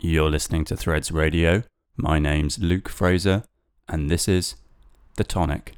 You're listening to Threads Radio. My name's Luke Fraser, and this is The Tonic.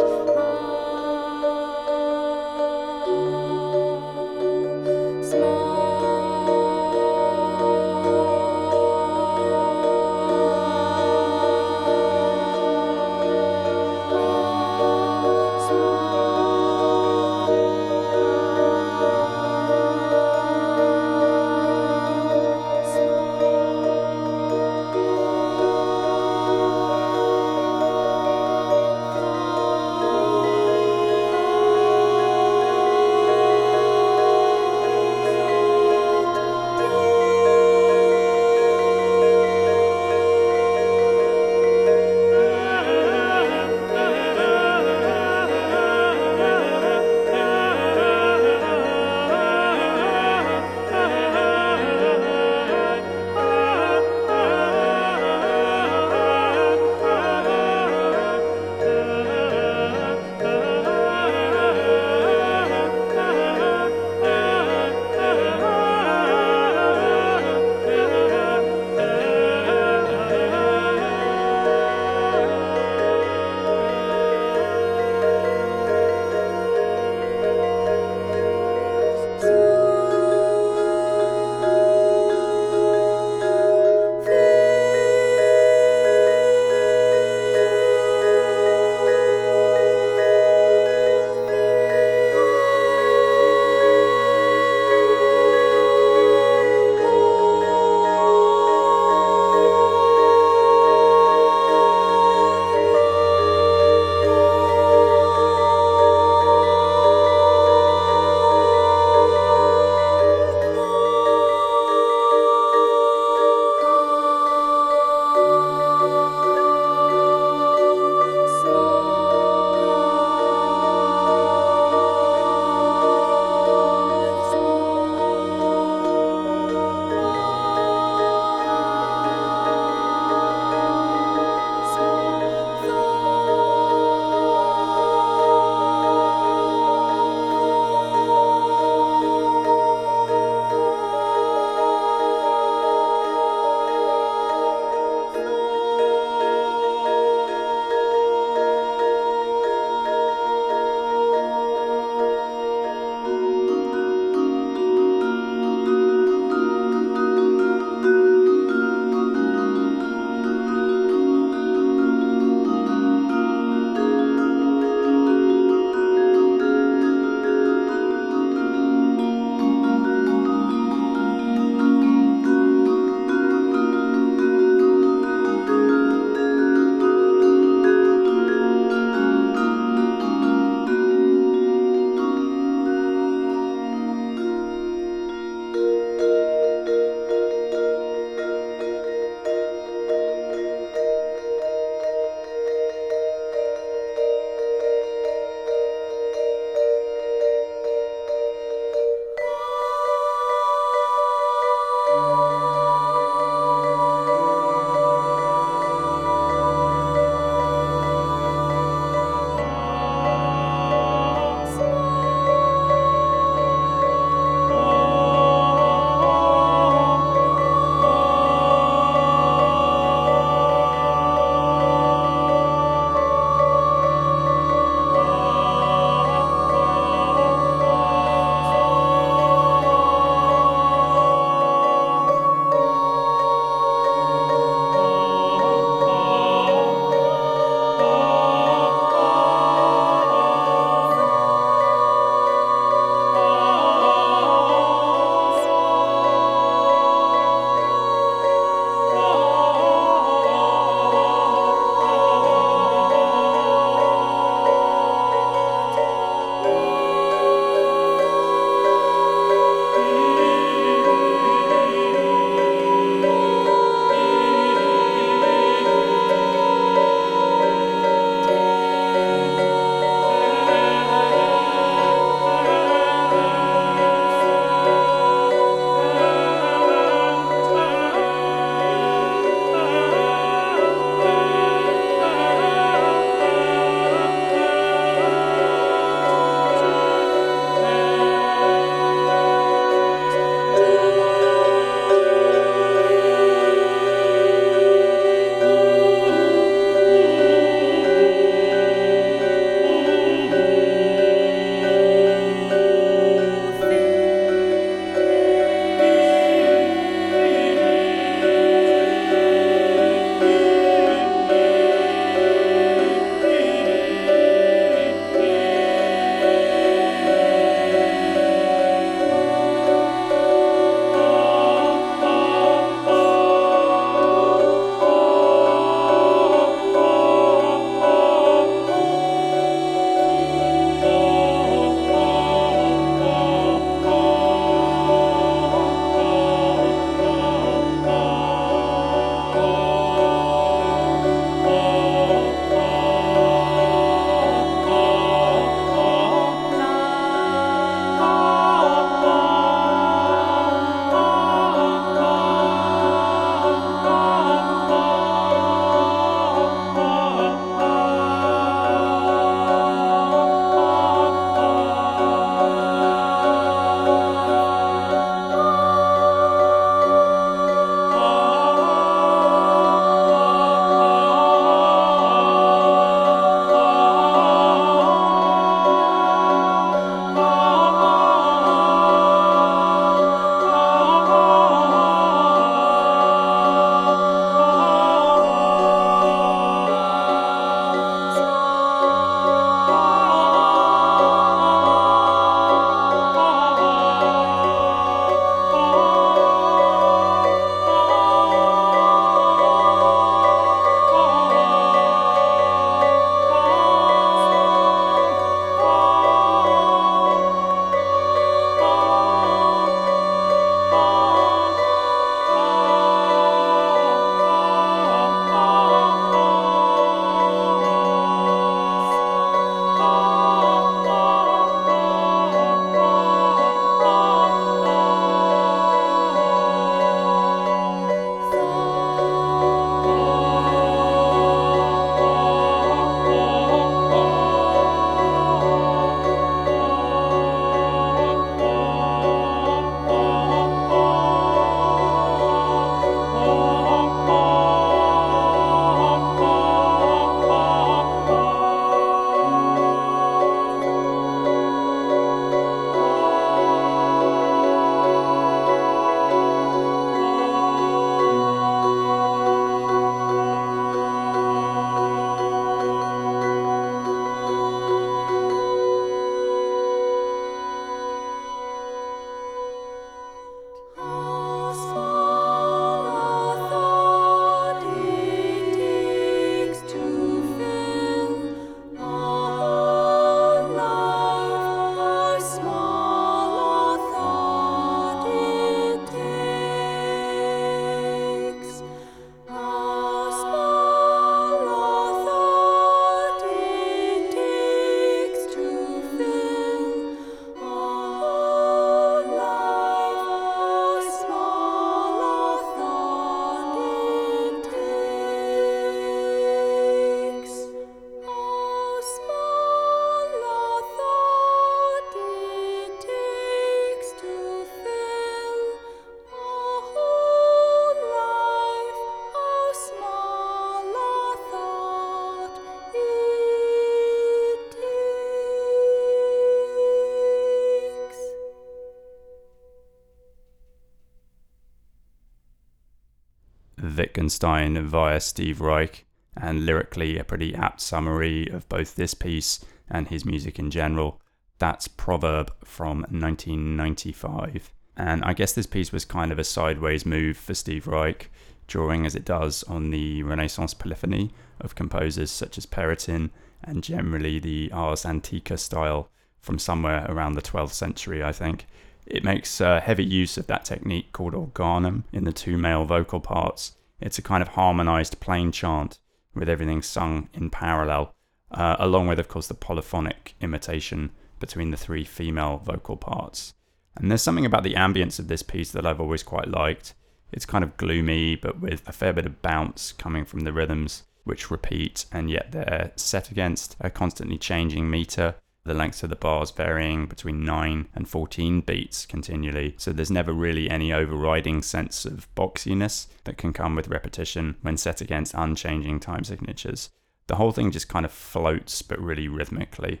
Wittgenstein via Steve Reich, and lyrically a pretty apt summary of both this piece and his music in general. That's Proverb from 1995. And I guess this piece was kind of a sideways move for Steve Reich, drawing as it does on the Renaissance polyphony of composers such as Perotin and generally the Ars Antiqua style from somewhere around the 12th century, I think. It makes uh, heavy use of that technique called organum in the two male vocal parts. It's a kind of harmonized plain chant with everything sung in parallel, uh, along with, of course, the polyphonic imitation between the three female vocal parts. And there's something about the ambience of this piece that I've always quite liked. It's kind of gloomy, but with a fair bit of bounce coming from the rhythms, which repeat, and yet they're set against a constantly changing meter the lengths of the bars varying between 9 and 14 beats continually, so there's never really any overriding sense of boxiness that can come with repetition when set against unchanging time signatures. The whole thing just kind of floats, but really rhythmically.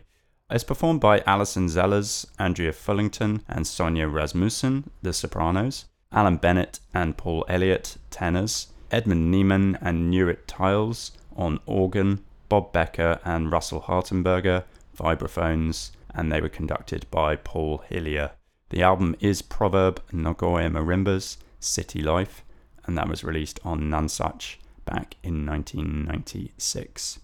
It's performed by Alison Zelles, Andrea Fullington, and Sonja Rasmussen, the sopranos, Alan Bennett and Paul Elliott, tenors, Edmund Niemann and Nurit Tilles on organ, Bob Becker and Russell Hartenberger vibraphones, and they were conducted by Paul Hillier. The album is Proverb Nagoya Marimbas City Life, and that was released on Nonesuch back in 1996.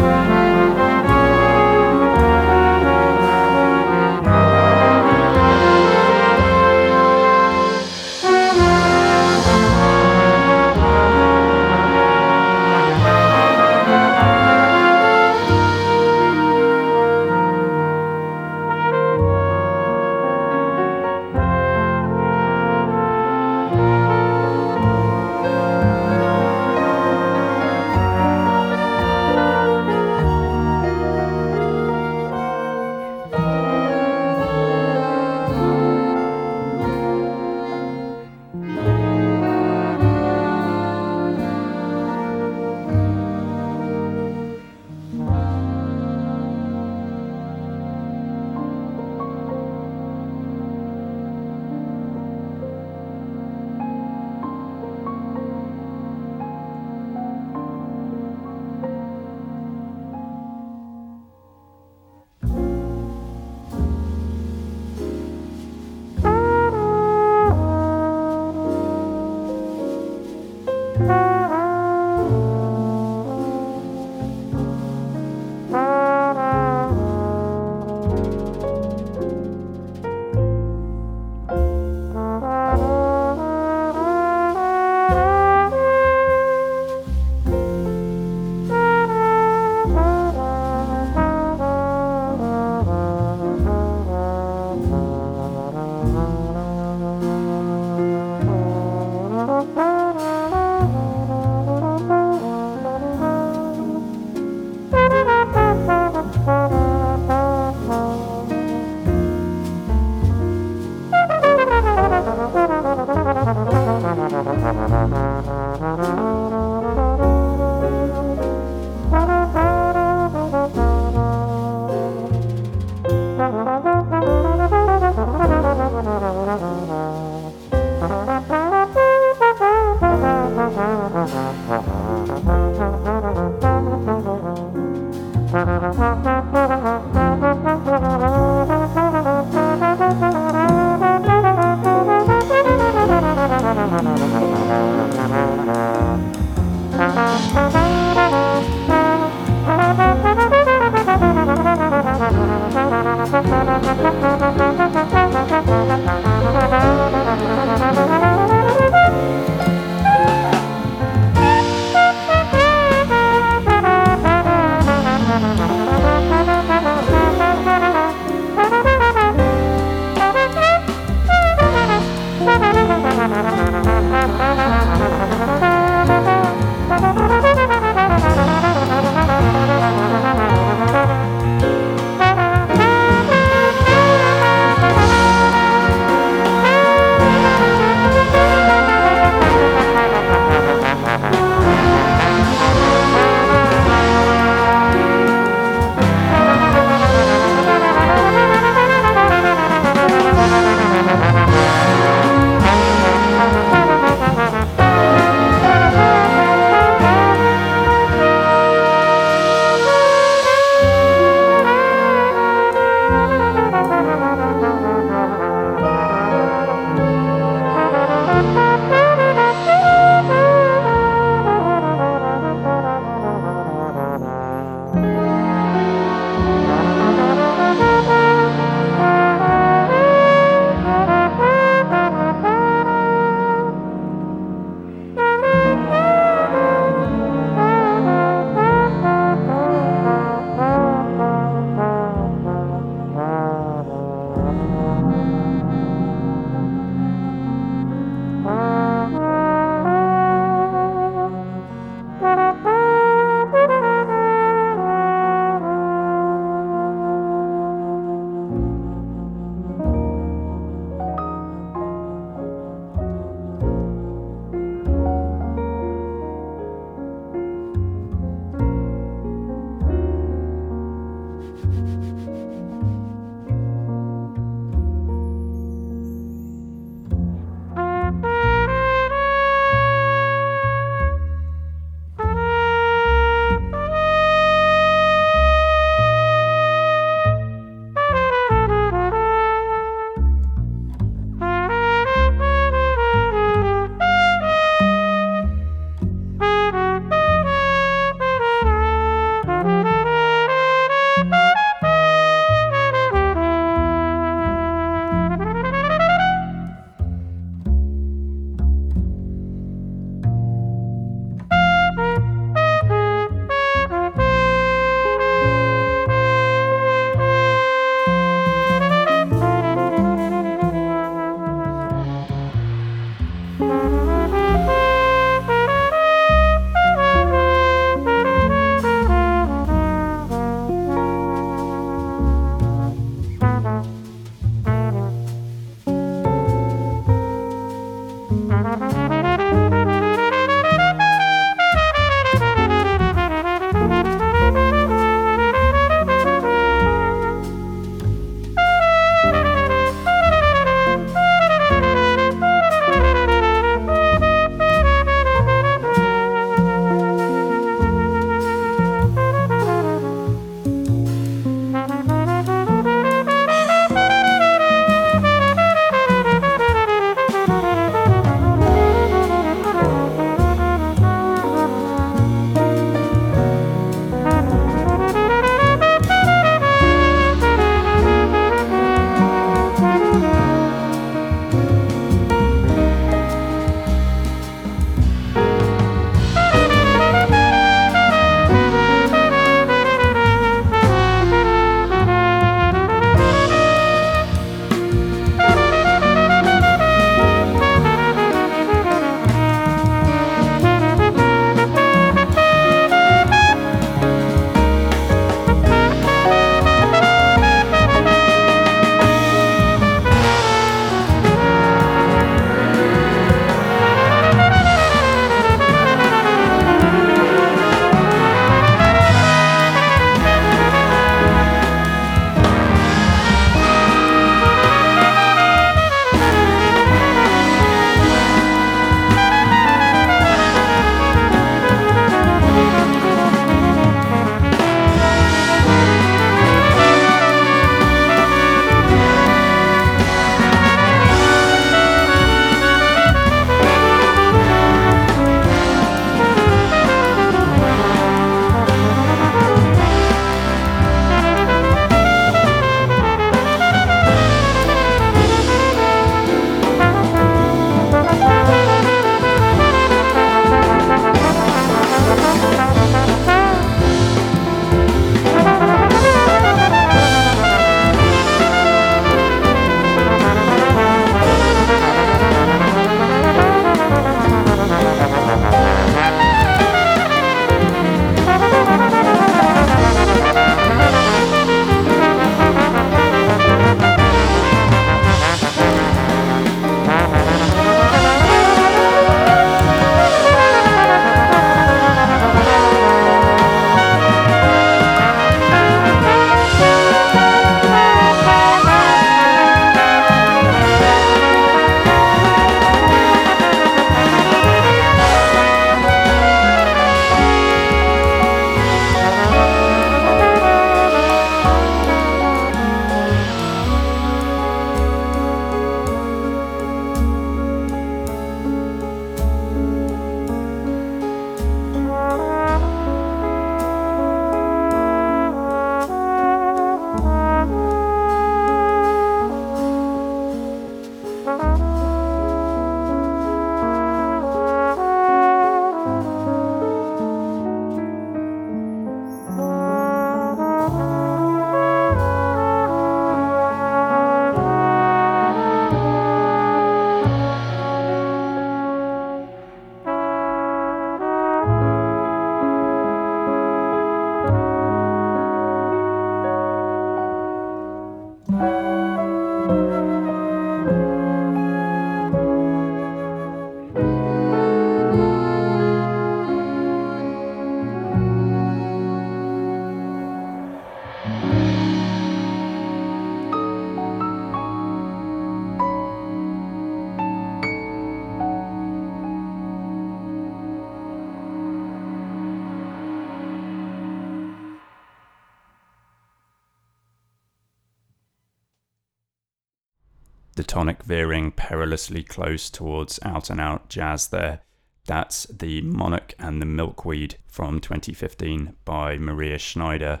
Perilously close towards out and out jazz there. That's the Monarch and the Milkweed from 2015 by Maria Schneider.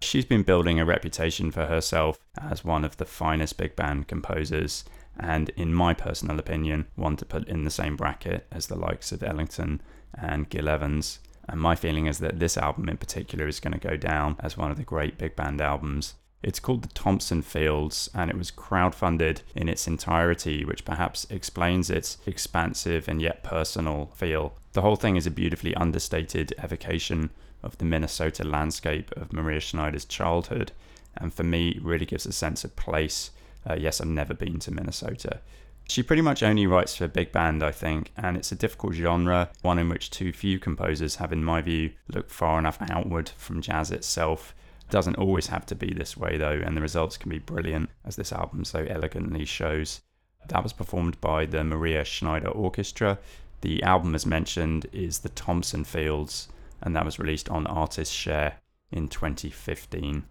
She's been building a reputation for herself as one of the finest big band composers, and in my personal opinion, one to put in the same bracket as the likes of Ellington and Gil Evans. And my feeling is that this album in particular is going to go down as one of the great big band albums. It's called the Thompson Fields and it was crowdfunded in its entirety, which perhaps explains its expansive and yet personal feel. The whole thing is a beautifully understated evocation of the Minnesota landscape of Maria Schneider's childhood, and for me, really gives a sense of place. Uh, yes, I've never been to Minnesota. She pretty much only writes for big band, I think, and it's a difficult genre, one in which too few composers have, in my view, looked far enough outward from jazz itself. Doesn't always have to be this way, though, and the results can be brilliant, as this album so elegantly shows. That was performed by the Maria Schneider Orchestra. The album, as mentioned, is the Thompson Fields, and that was released on ArtistShare in 2015.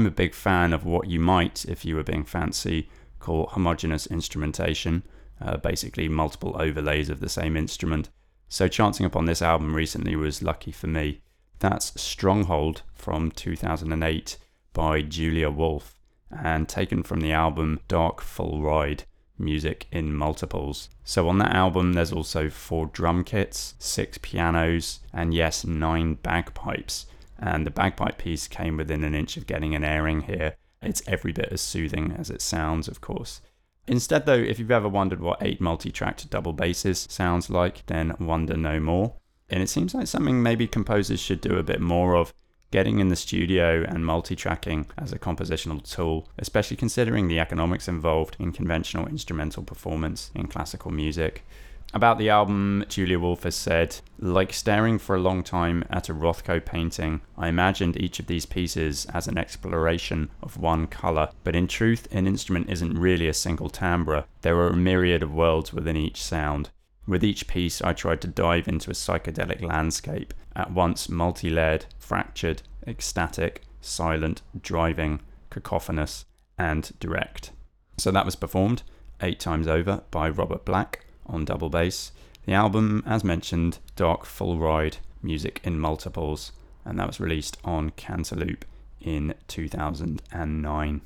I'm a big fan of what you might, if you were being fancy, call homogeneous instrumentation, uh, basically multiple overlays of the same instrument. So chancing upon this album recently was lucky for me. That's Stronghold from 2008 by Julia Wolfe and taken from the album Dark Full Ride music in multiples. So on that album, there's also four drum kits, six pianos, and yes, nine bagpipes. And the bagpipe piece came within an inch of getting an airing here. It's every bit as soothing as it sounds, of course. Instead, though, if you've ever wondered what eight multi tracked double basses sounds like, then wonder no more. And it seems like something maybe composers should do a bit more of getting in the studio and multi tracking as a compositional tool, especially considering the economics involved in conventional instrumental performance in classical music. About the album, Julia Wolfe has said, like staring for a long time at a Rothko painting, I imagined each of these pieces as an exploration of one colour, but in truth, an instrument isn't really a single timbre. There are a myriad of worlds within each sound. With each piece, I tried to dive into a psychedelic landscape, at once multi layered, fractured, ecstatic, silent, driving, cacophonous, and direct. So that was performed eight times over by Robert Black on double bass. The album, as mentioned, Dark Full Ride, music in multiples, and that was released on Cantaloupe in 2009.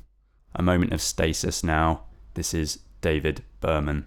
A moment of stasis now. This is David Behrman.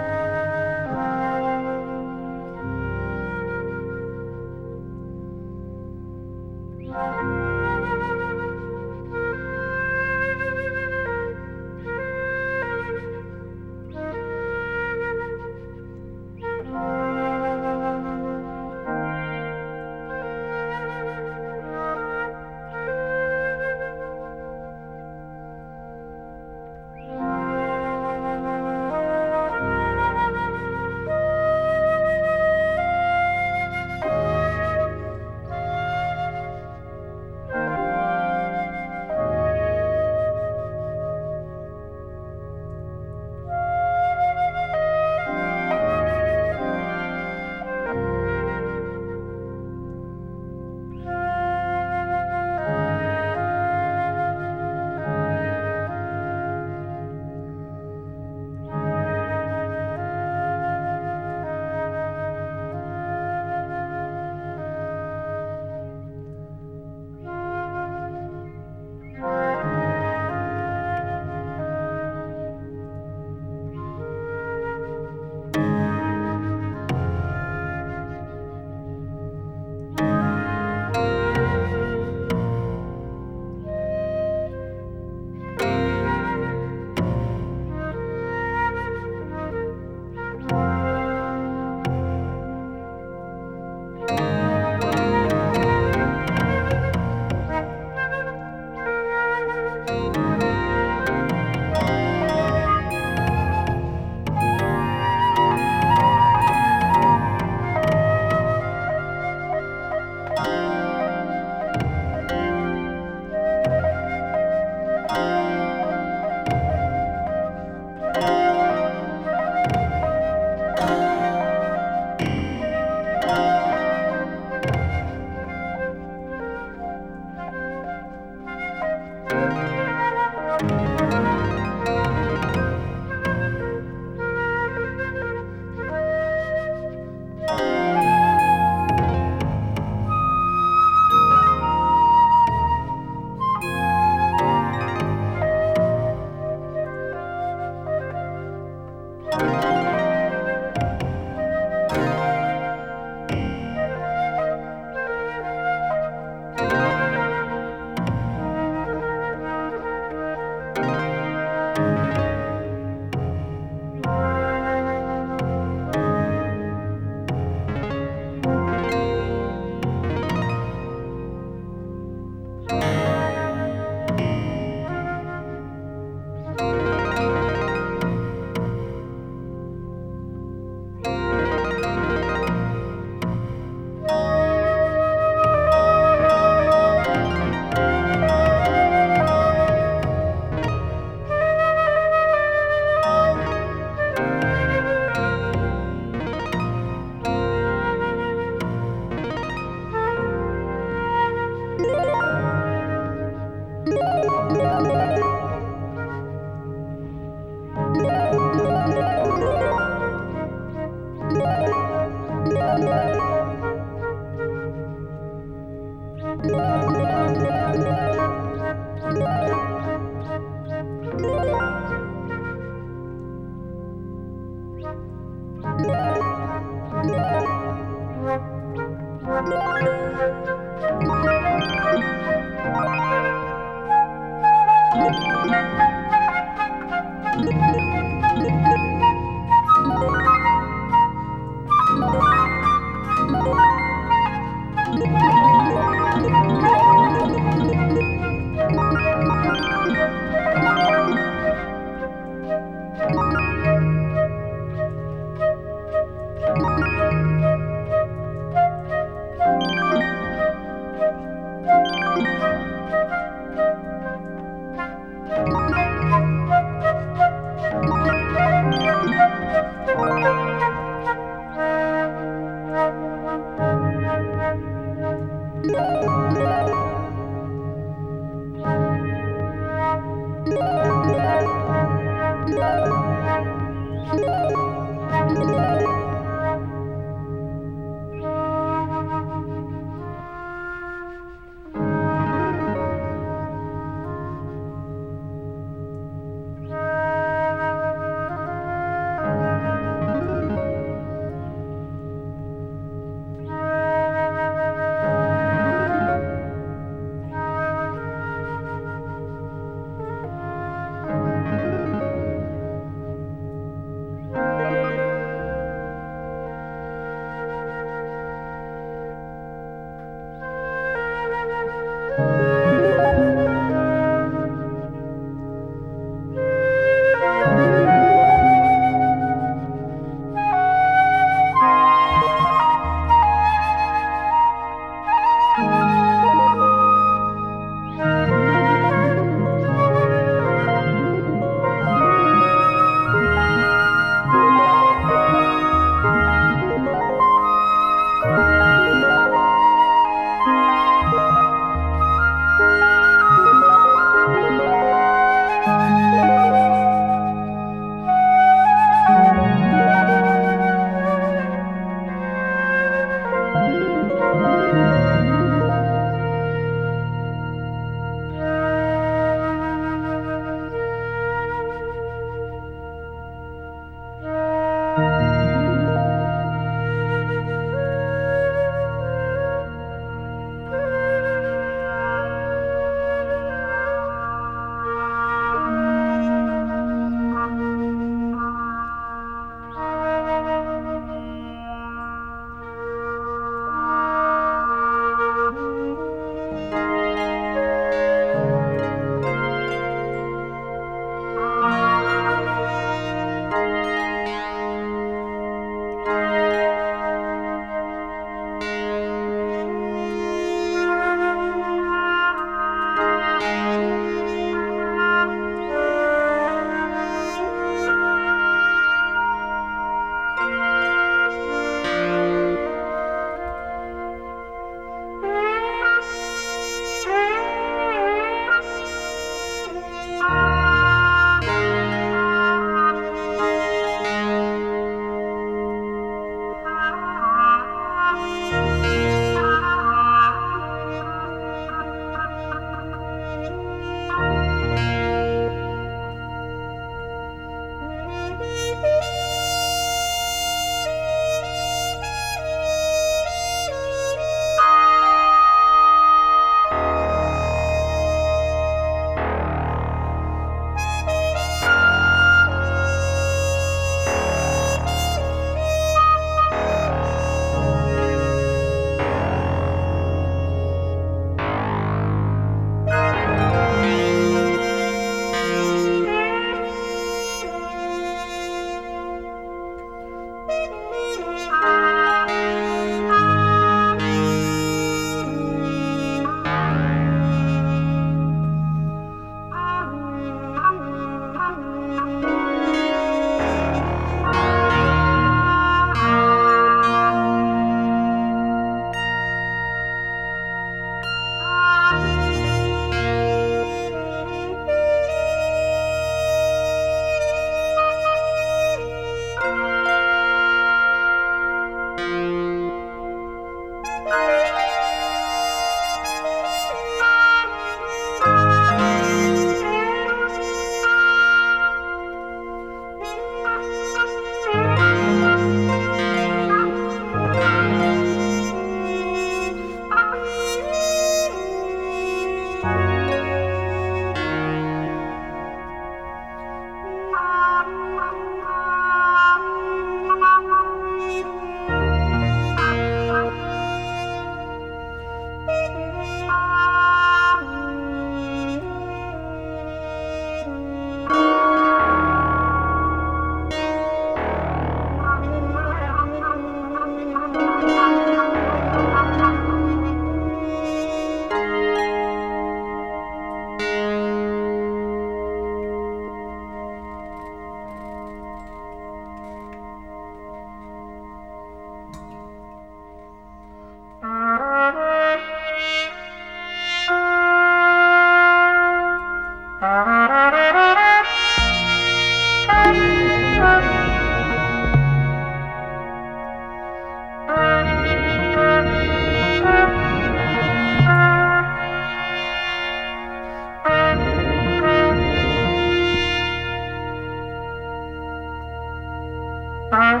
Uh-huh.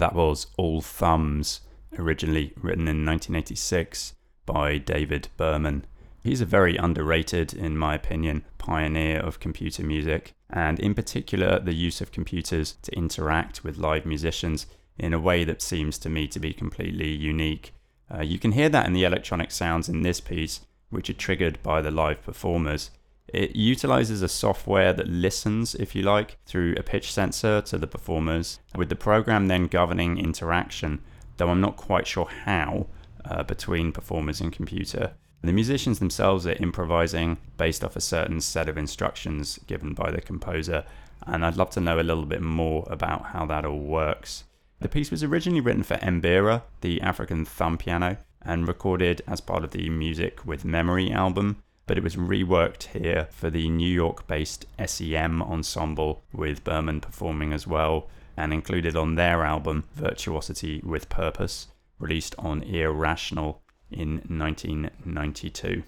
That was All Thumbs, originally written in 1986 by David Behrman. He's a very underrated, in my opinion, pioneer of computer music, and in particular the use of computers to interact with live musicians in a way that seems to me to be completely unique. Uh, you can hear that in the electronic sounds in this piece, which are triggered by the live performers. It utilizes a software that listens, if you like, through a pitch sensor to the performers, with the program then governing interaction, though I'm not quite sure how, uh, between performers and computer. The musicians themselves are improvising based off a certain set of instructions given by the composer, and I'd love to know a little bit more about how that all works. The piece was originally written for Mbira, the African thumb piano, and recorded as part of the Music with Memory album, but it was reworked here for the New York based SEM ensemble, with Behrman performing as well, and included on their album Virtuosity with Purpose, released on Irrational in 1992.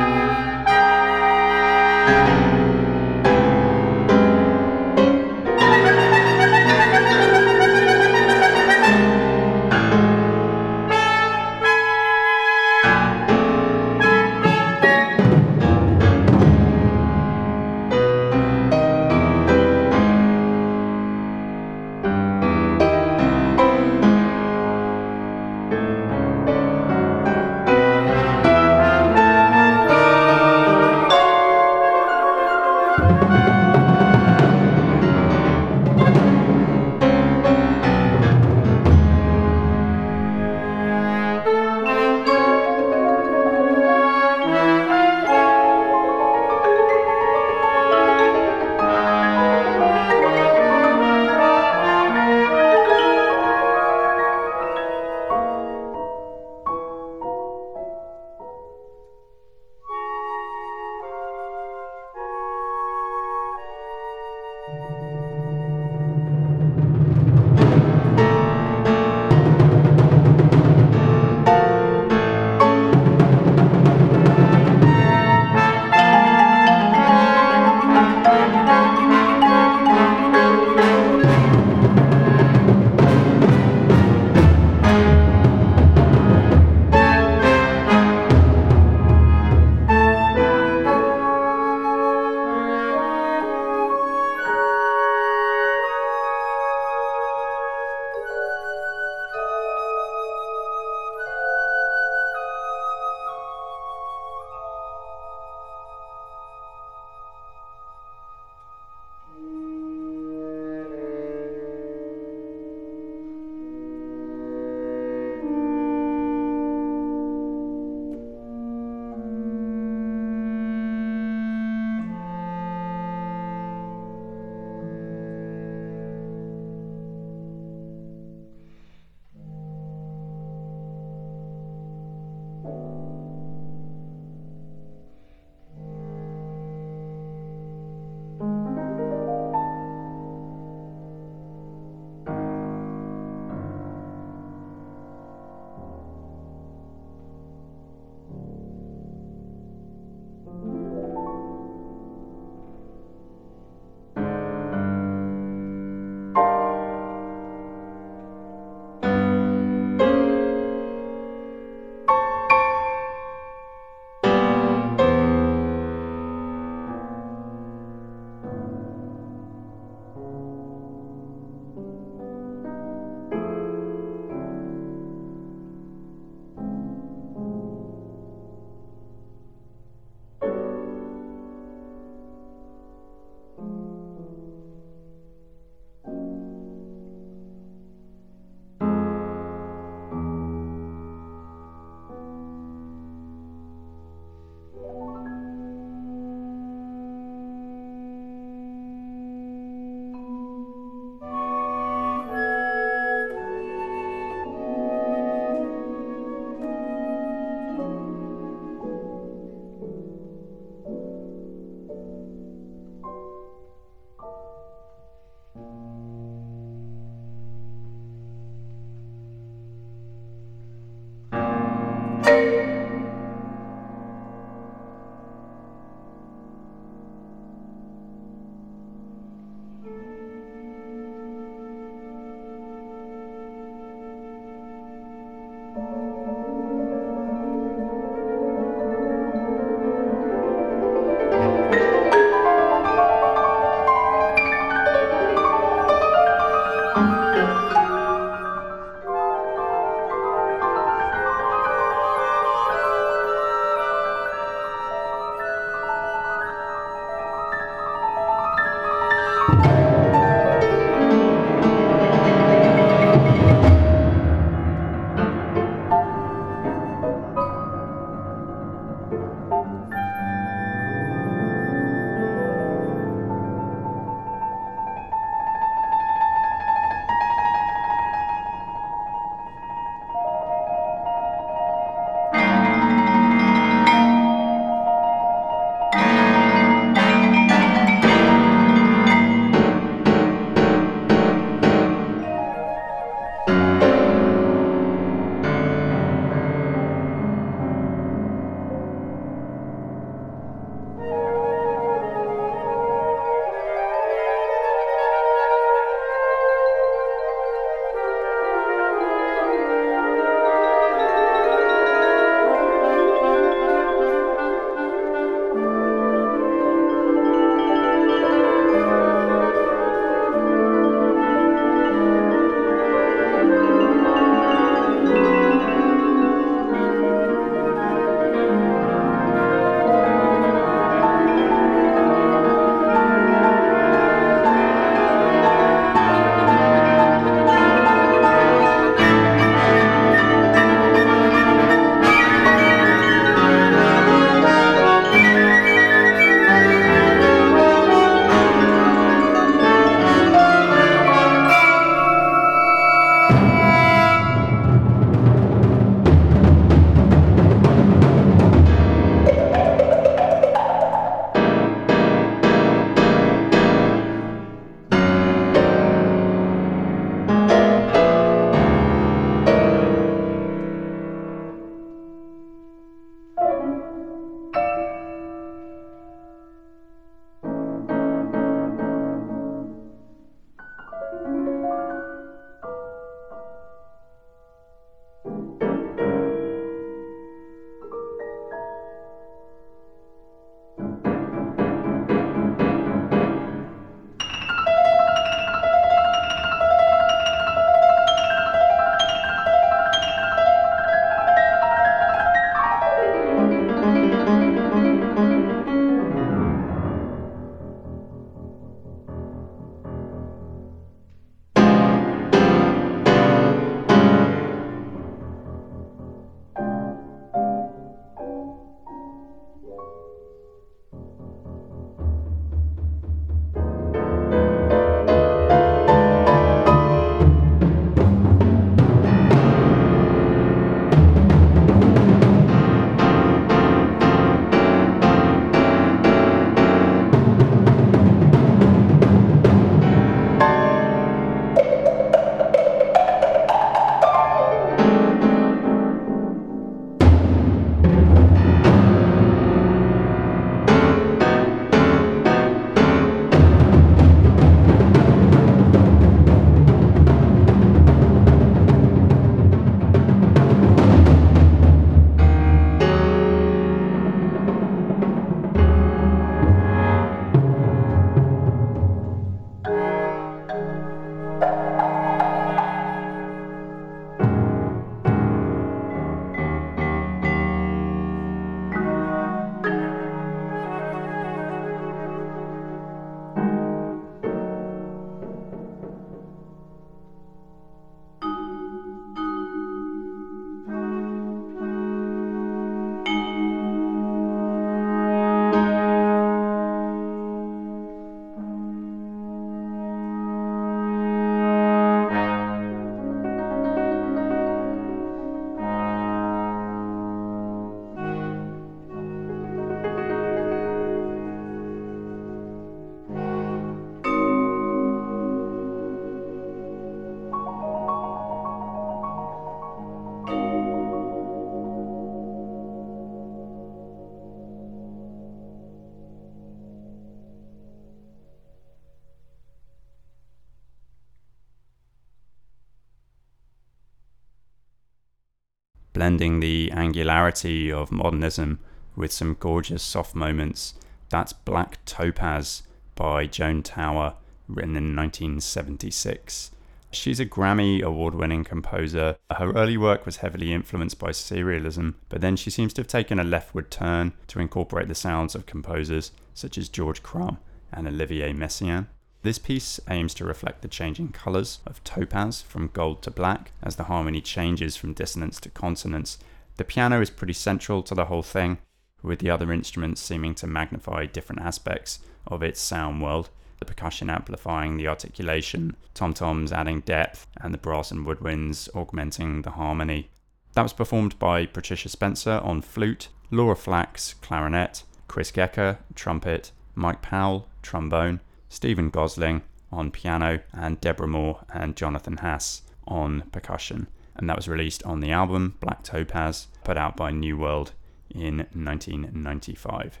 Blending the angularity of modernism with some gorgeous soft moments. That's Black Topaz by Joan Tower, written in 1976. She's a Grammy award winning composer. Her early work was heavily influenced by serialism, but then she seems to have taken a leftward turn to incorporate the sounds of composers such as George Crumb and Olivier Messiaen. This piece aims to reflect the changing colours of topaz from gold to black as the harmony changes from dissonance to consonance. The piano is pretty central to the whole thing, with the other instruments seeming to magnify different aspects of its sound world. The percussion amplifying the articulation, tom toms adding depth, and the brass and woodwinds augmenting the harmony. That was performed by Patricia Spencer on flute, Laura Flax, clarinet, Chris Gecker, trumpet, Mike Powell, trombone, Stephen Gosling on piano, and Deborah Moore and Jonathan Haas on percussion. And that was released on the album Black Topaz, put out by New World in 1995.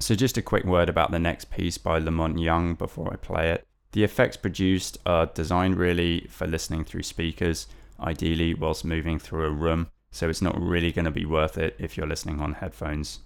So, just a quick word about the next piece by La Monte Young before I play it. The effects produced are designed really for listening through speakers, ideally whilst moving through a room, so it's not really going to be worth it if you're listening on headphones.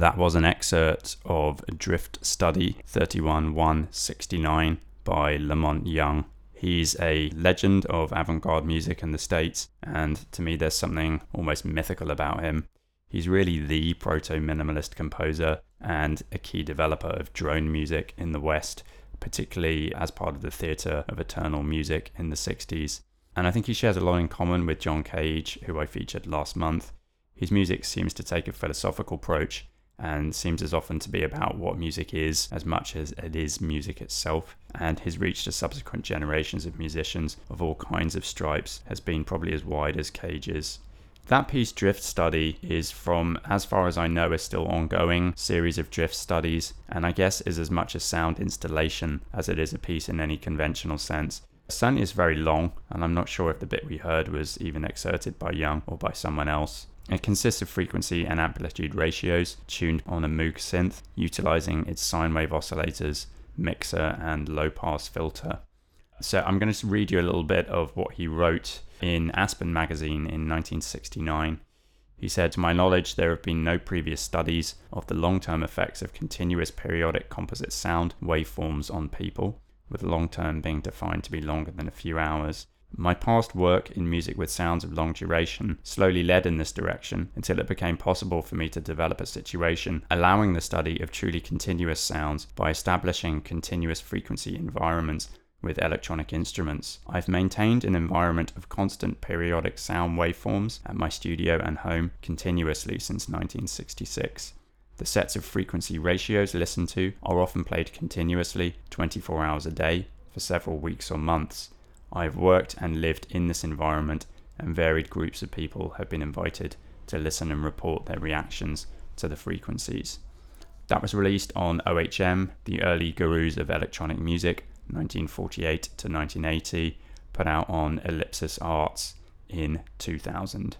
That was an excerpt of Drift Study 31169 by La Monte Young. He's a legend of avant garde music in the States, and to me, there's something almost mythical about him. He's really the proto minimalist composer and a key developer of drone music in the West, particularly as part of the Theatre of Eternal Music in the 60s. And I think he shares a lot in common with John Cage, who I featured last month. His music seems to take a philosophical approach and seems as often to be about what music is as much as it is music itself. And his reach to subsequent generations of musicians of all kinds of stripes has been probably as wide as Cage's. That piece, Drift Study, is from, as far as I know, a still ongoing series of drift studies, and I guess is as much a sound installation as it is a piece in any conventional sense. Certainly is very long, and I'm not sure if the bit we heard was even excerpted by Young or by someone else. It consists of frequency and amplitude ratios tuned on a Moog synth, utilizing its sine wave oscillators, mixer, and low pass filter. So I'm going to read you a little bit of what he wrote in Aspen magazine in 1969. He said, To my knowledge, there have been no previous studies of the long term effects of continuous periodic composite sound waveforms on people, with long term being defined to be longer than a few hours. My past work in music with sounds of long duration slowly led in this direction until it became possible for me to develop a situation allowing the study of truly continuous sounds by establishing continuous frequency environments with electronic instruments. I've maintained an environment of constant periodic sound waveforms at my studio and home continuously since 1966. The sets of frequency ratios listened to are often played continuously 24 hours a day for several weeks or months. I have worked and lived in this environment, and varied groups of people have been invited to listen and report their reactions to the frequencies. That was released on OHM, the early gurus of electronic music, 1948 to 1980, put out on Ellipsis Arts in 2000.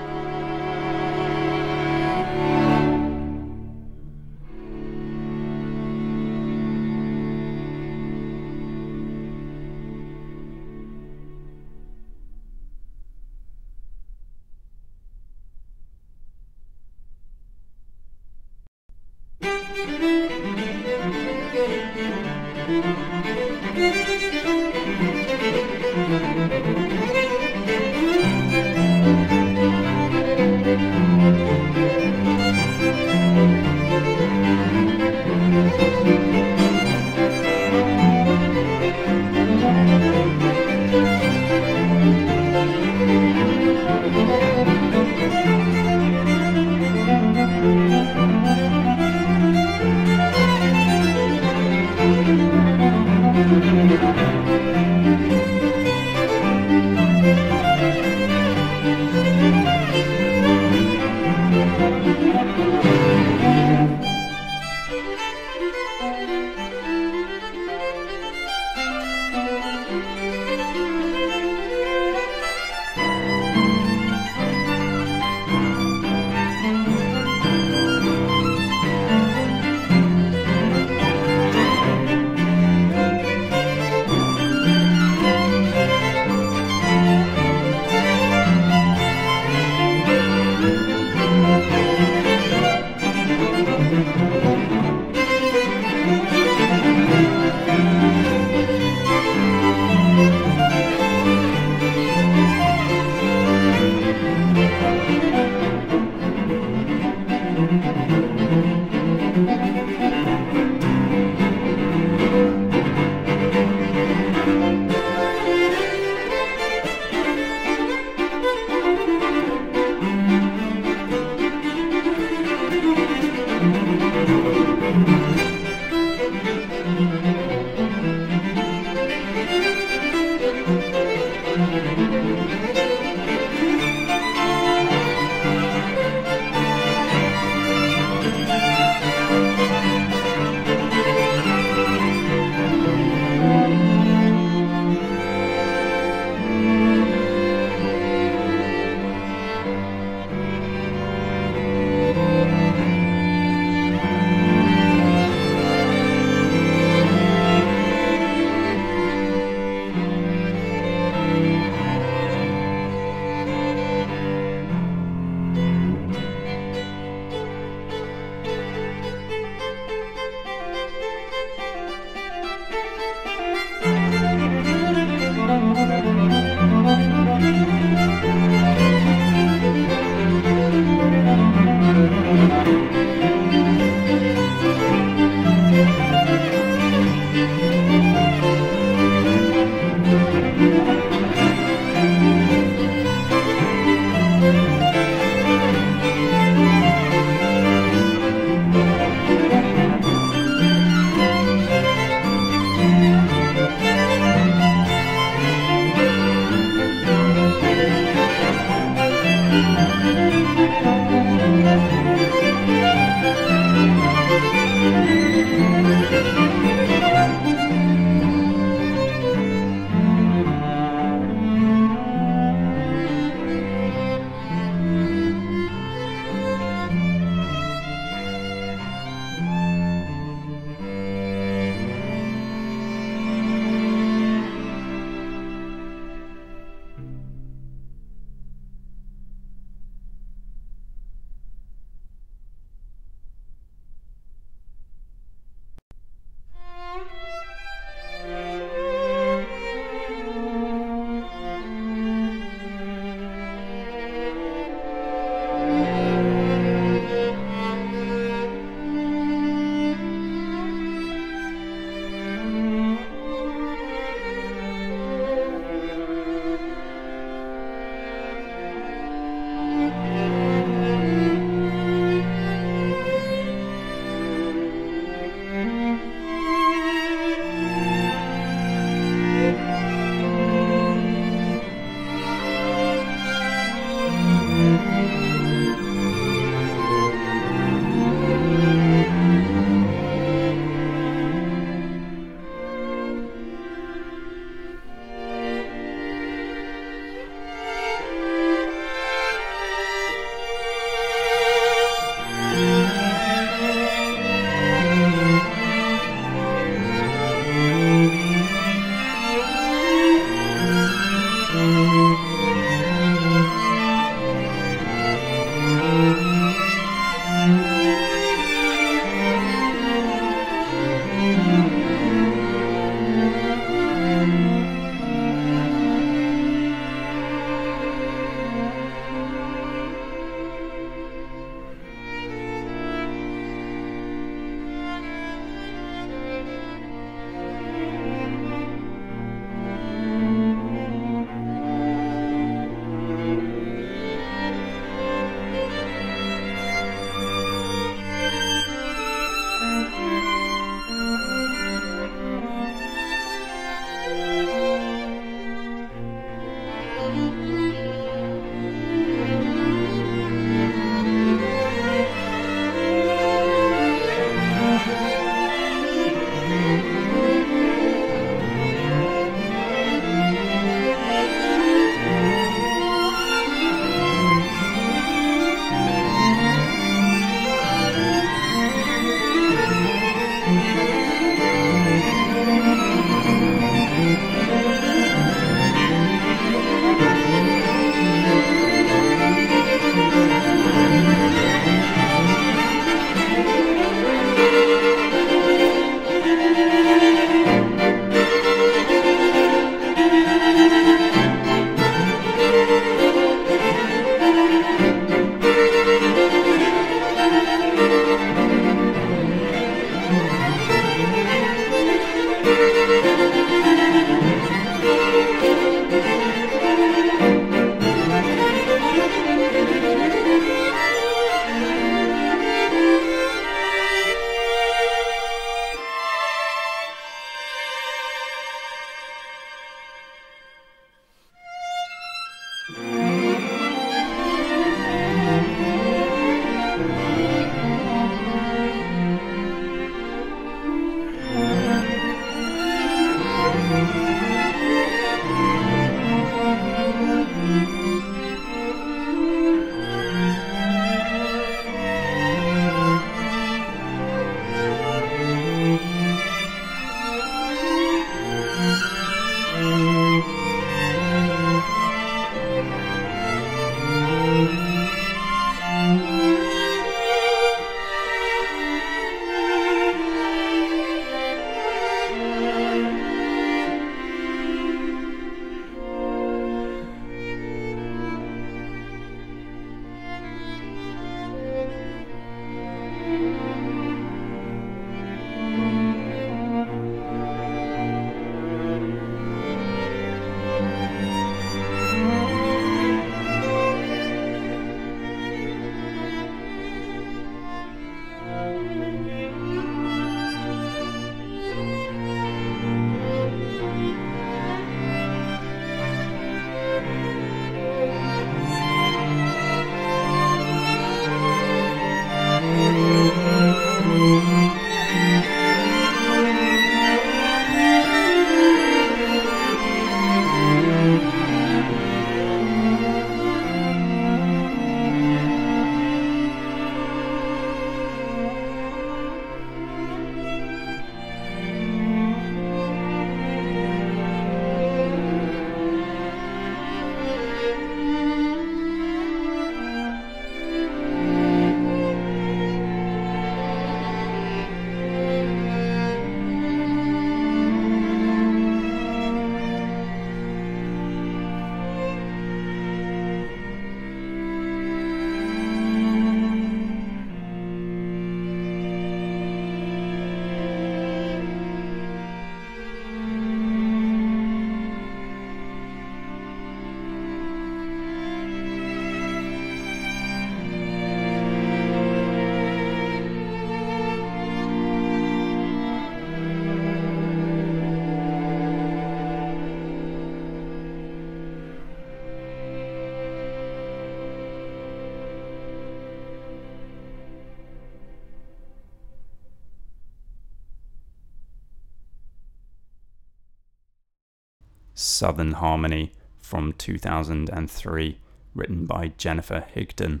Southern Harmony from 2003, written by Jennifer Higdon.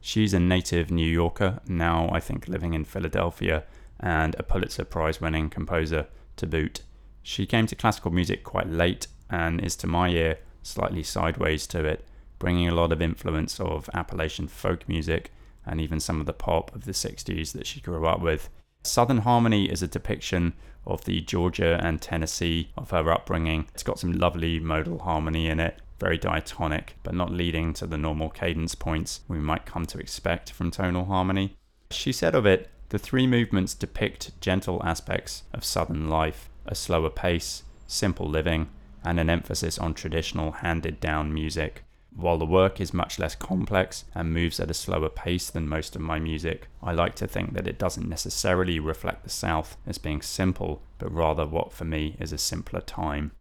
She's a native New Yorker, now I think living in Philadelphia, and a Pulitzer Prize winning composer to boot. She came to classical music quite late and is to my ear slightly sideways to it, bringing a lot of influence of Appalachian folk music and even some of the pop of the 60s that she grew up with. Southern Harmony is a depiction of the Georgia and Tennessee of her upbringing. It's got some lovely modal harmony in it, very diatonic, but not leading to the normal cadence points we might come to expect from tonal harmony. She said of it, the three movements depict gentle aspects of Southern life, a slower pace, simple living, and an emphasis on traditional handed down music. While the work is much less complex and moves at a slower pace than most of my music, I like to think that it doesn't necessarily reflect the South as being simple, but rather what for me is a simpler time.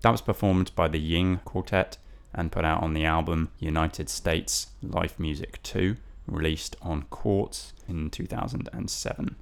That was performed by the Ying Quartet and put out on the album United States Life Music 2, released on Quartz in 2007.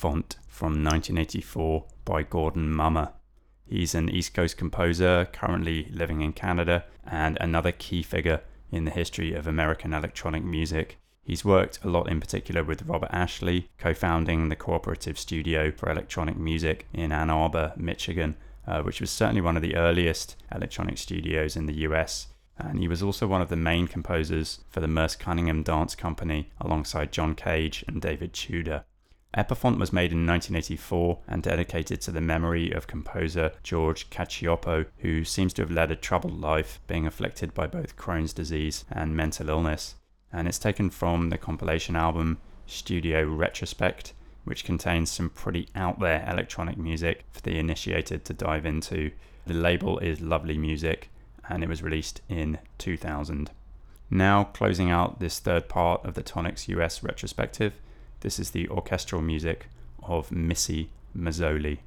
Epifont from 1984 by Gordon Mumma. He's an East Coast composer currently living in Canada and another key figure in the history of American electronic music. He's worked a lot in particular with Robert Ashley, co founding the Cooperative Studio for Electronic Music in Ann Arbor, Michigan, uh, which was certainly one of the earliest electronic studios in the US. And he was also one of the main composers for the Merce Cunningham Dance Company alongside John Cage and David Tudor. Epifont was made in 1984 and dedicated to the memory of composer George Cacioppo, who seems to have led a troubled life, being afflicted by both Crohn's disease and mental illness. And it's taken from the compilation album Studio Retrospect, which contains some pretty out there electronic music for the initiated to dive into. The label is Lovely Music, and it was released in 2000. Now, closing out this third part of the Tonics US retrospective this is the orchestral music of Missy Mazzoli.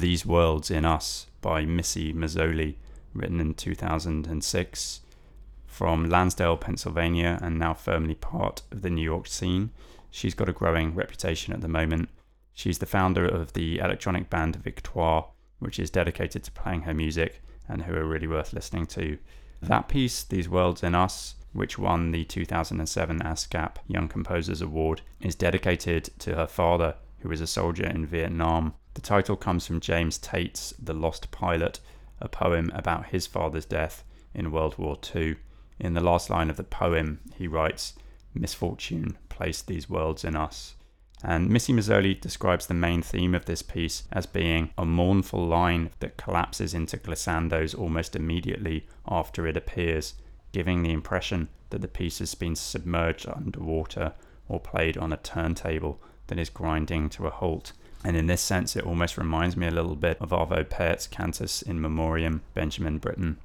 These Worlds in Us by Missy Mazzoli, written in 2006. From Lansdale, Pennsylvania, and now firmly part of the New York scene. She's got a growing reputation at the moment. She's the founder of the electronic band Victoire, which is dedicated to playing her music and who are really worth listening to. That piece, These Worlds in Us, which won the 2007 ASCAP Young Composers Award, is dedicated to her father, who was a soldier in Vietnam. The title comes from James Tate's The Lost Pilot, a poem about his father's death in World War II. In the last line of the poem, he writes, Misfortune placed these worlds in us. And Missy Mazzoli describes the main theme of this piece as being a mournful line that collapses into glissandos almost immediately after it appears, giving the impression that the piece has been submerged underwater or played on a turntable that is grinding to a halt. And in this sense, it almost reminds me a little bit of Arvo Pärt's Cantus in Memoriam, Benjamin Britten.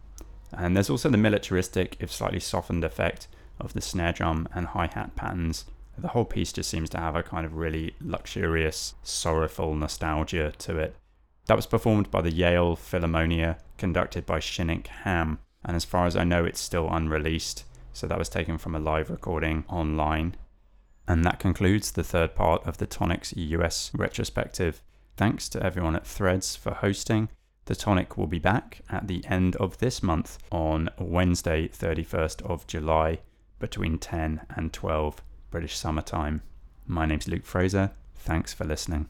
And there's also the militaristic, if slightly softened effect of the snare drum and hi hat patterns. The whole piece just seems to have a kind of really luxurious, sorrowful nostalgia to it. That was performed by the Yale Philharmonia, conducted by Shinik Hahm, and as far as I know, it's still unreleased. So that was taken from a live recording online. And that concludes the third part of the Tonics US retrospective. Thanks to everyone at Threads for hosting. The Tonic will be back at the end of this month on Wednesday, 31st of July, between 10 and 12 British summertime. My name's Luke Fraser. Thanks for listening.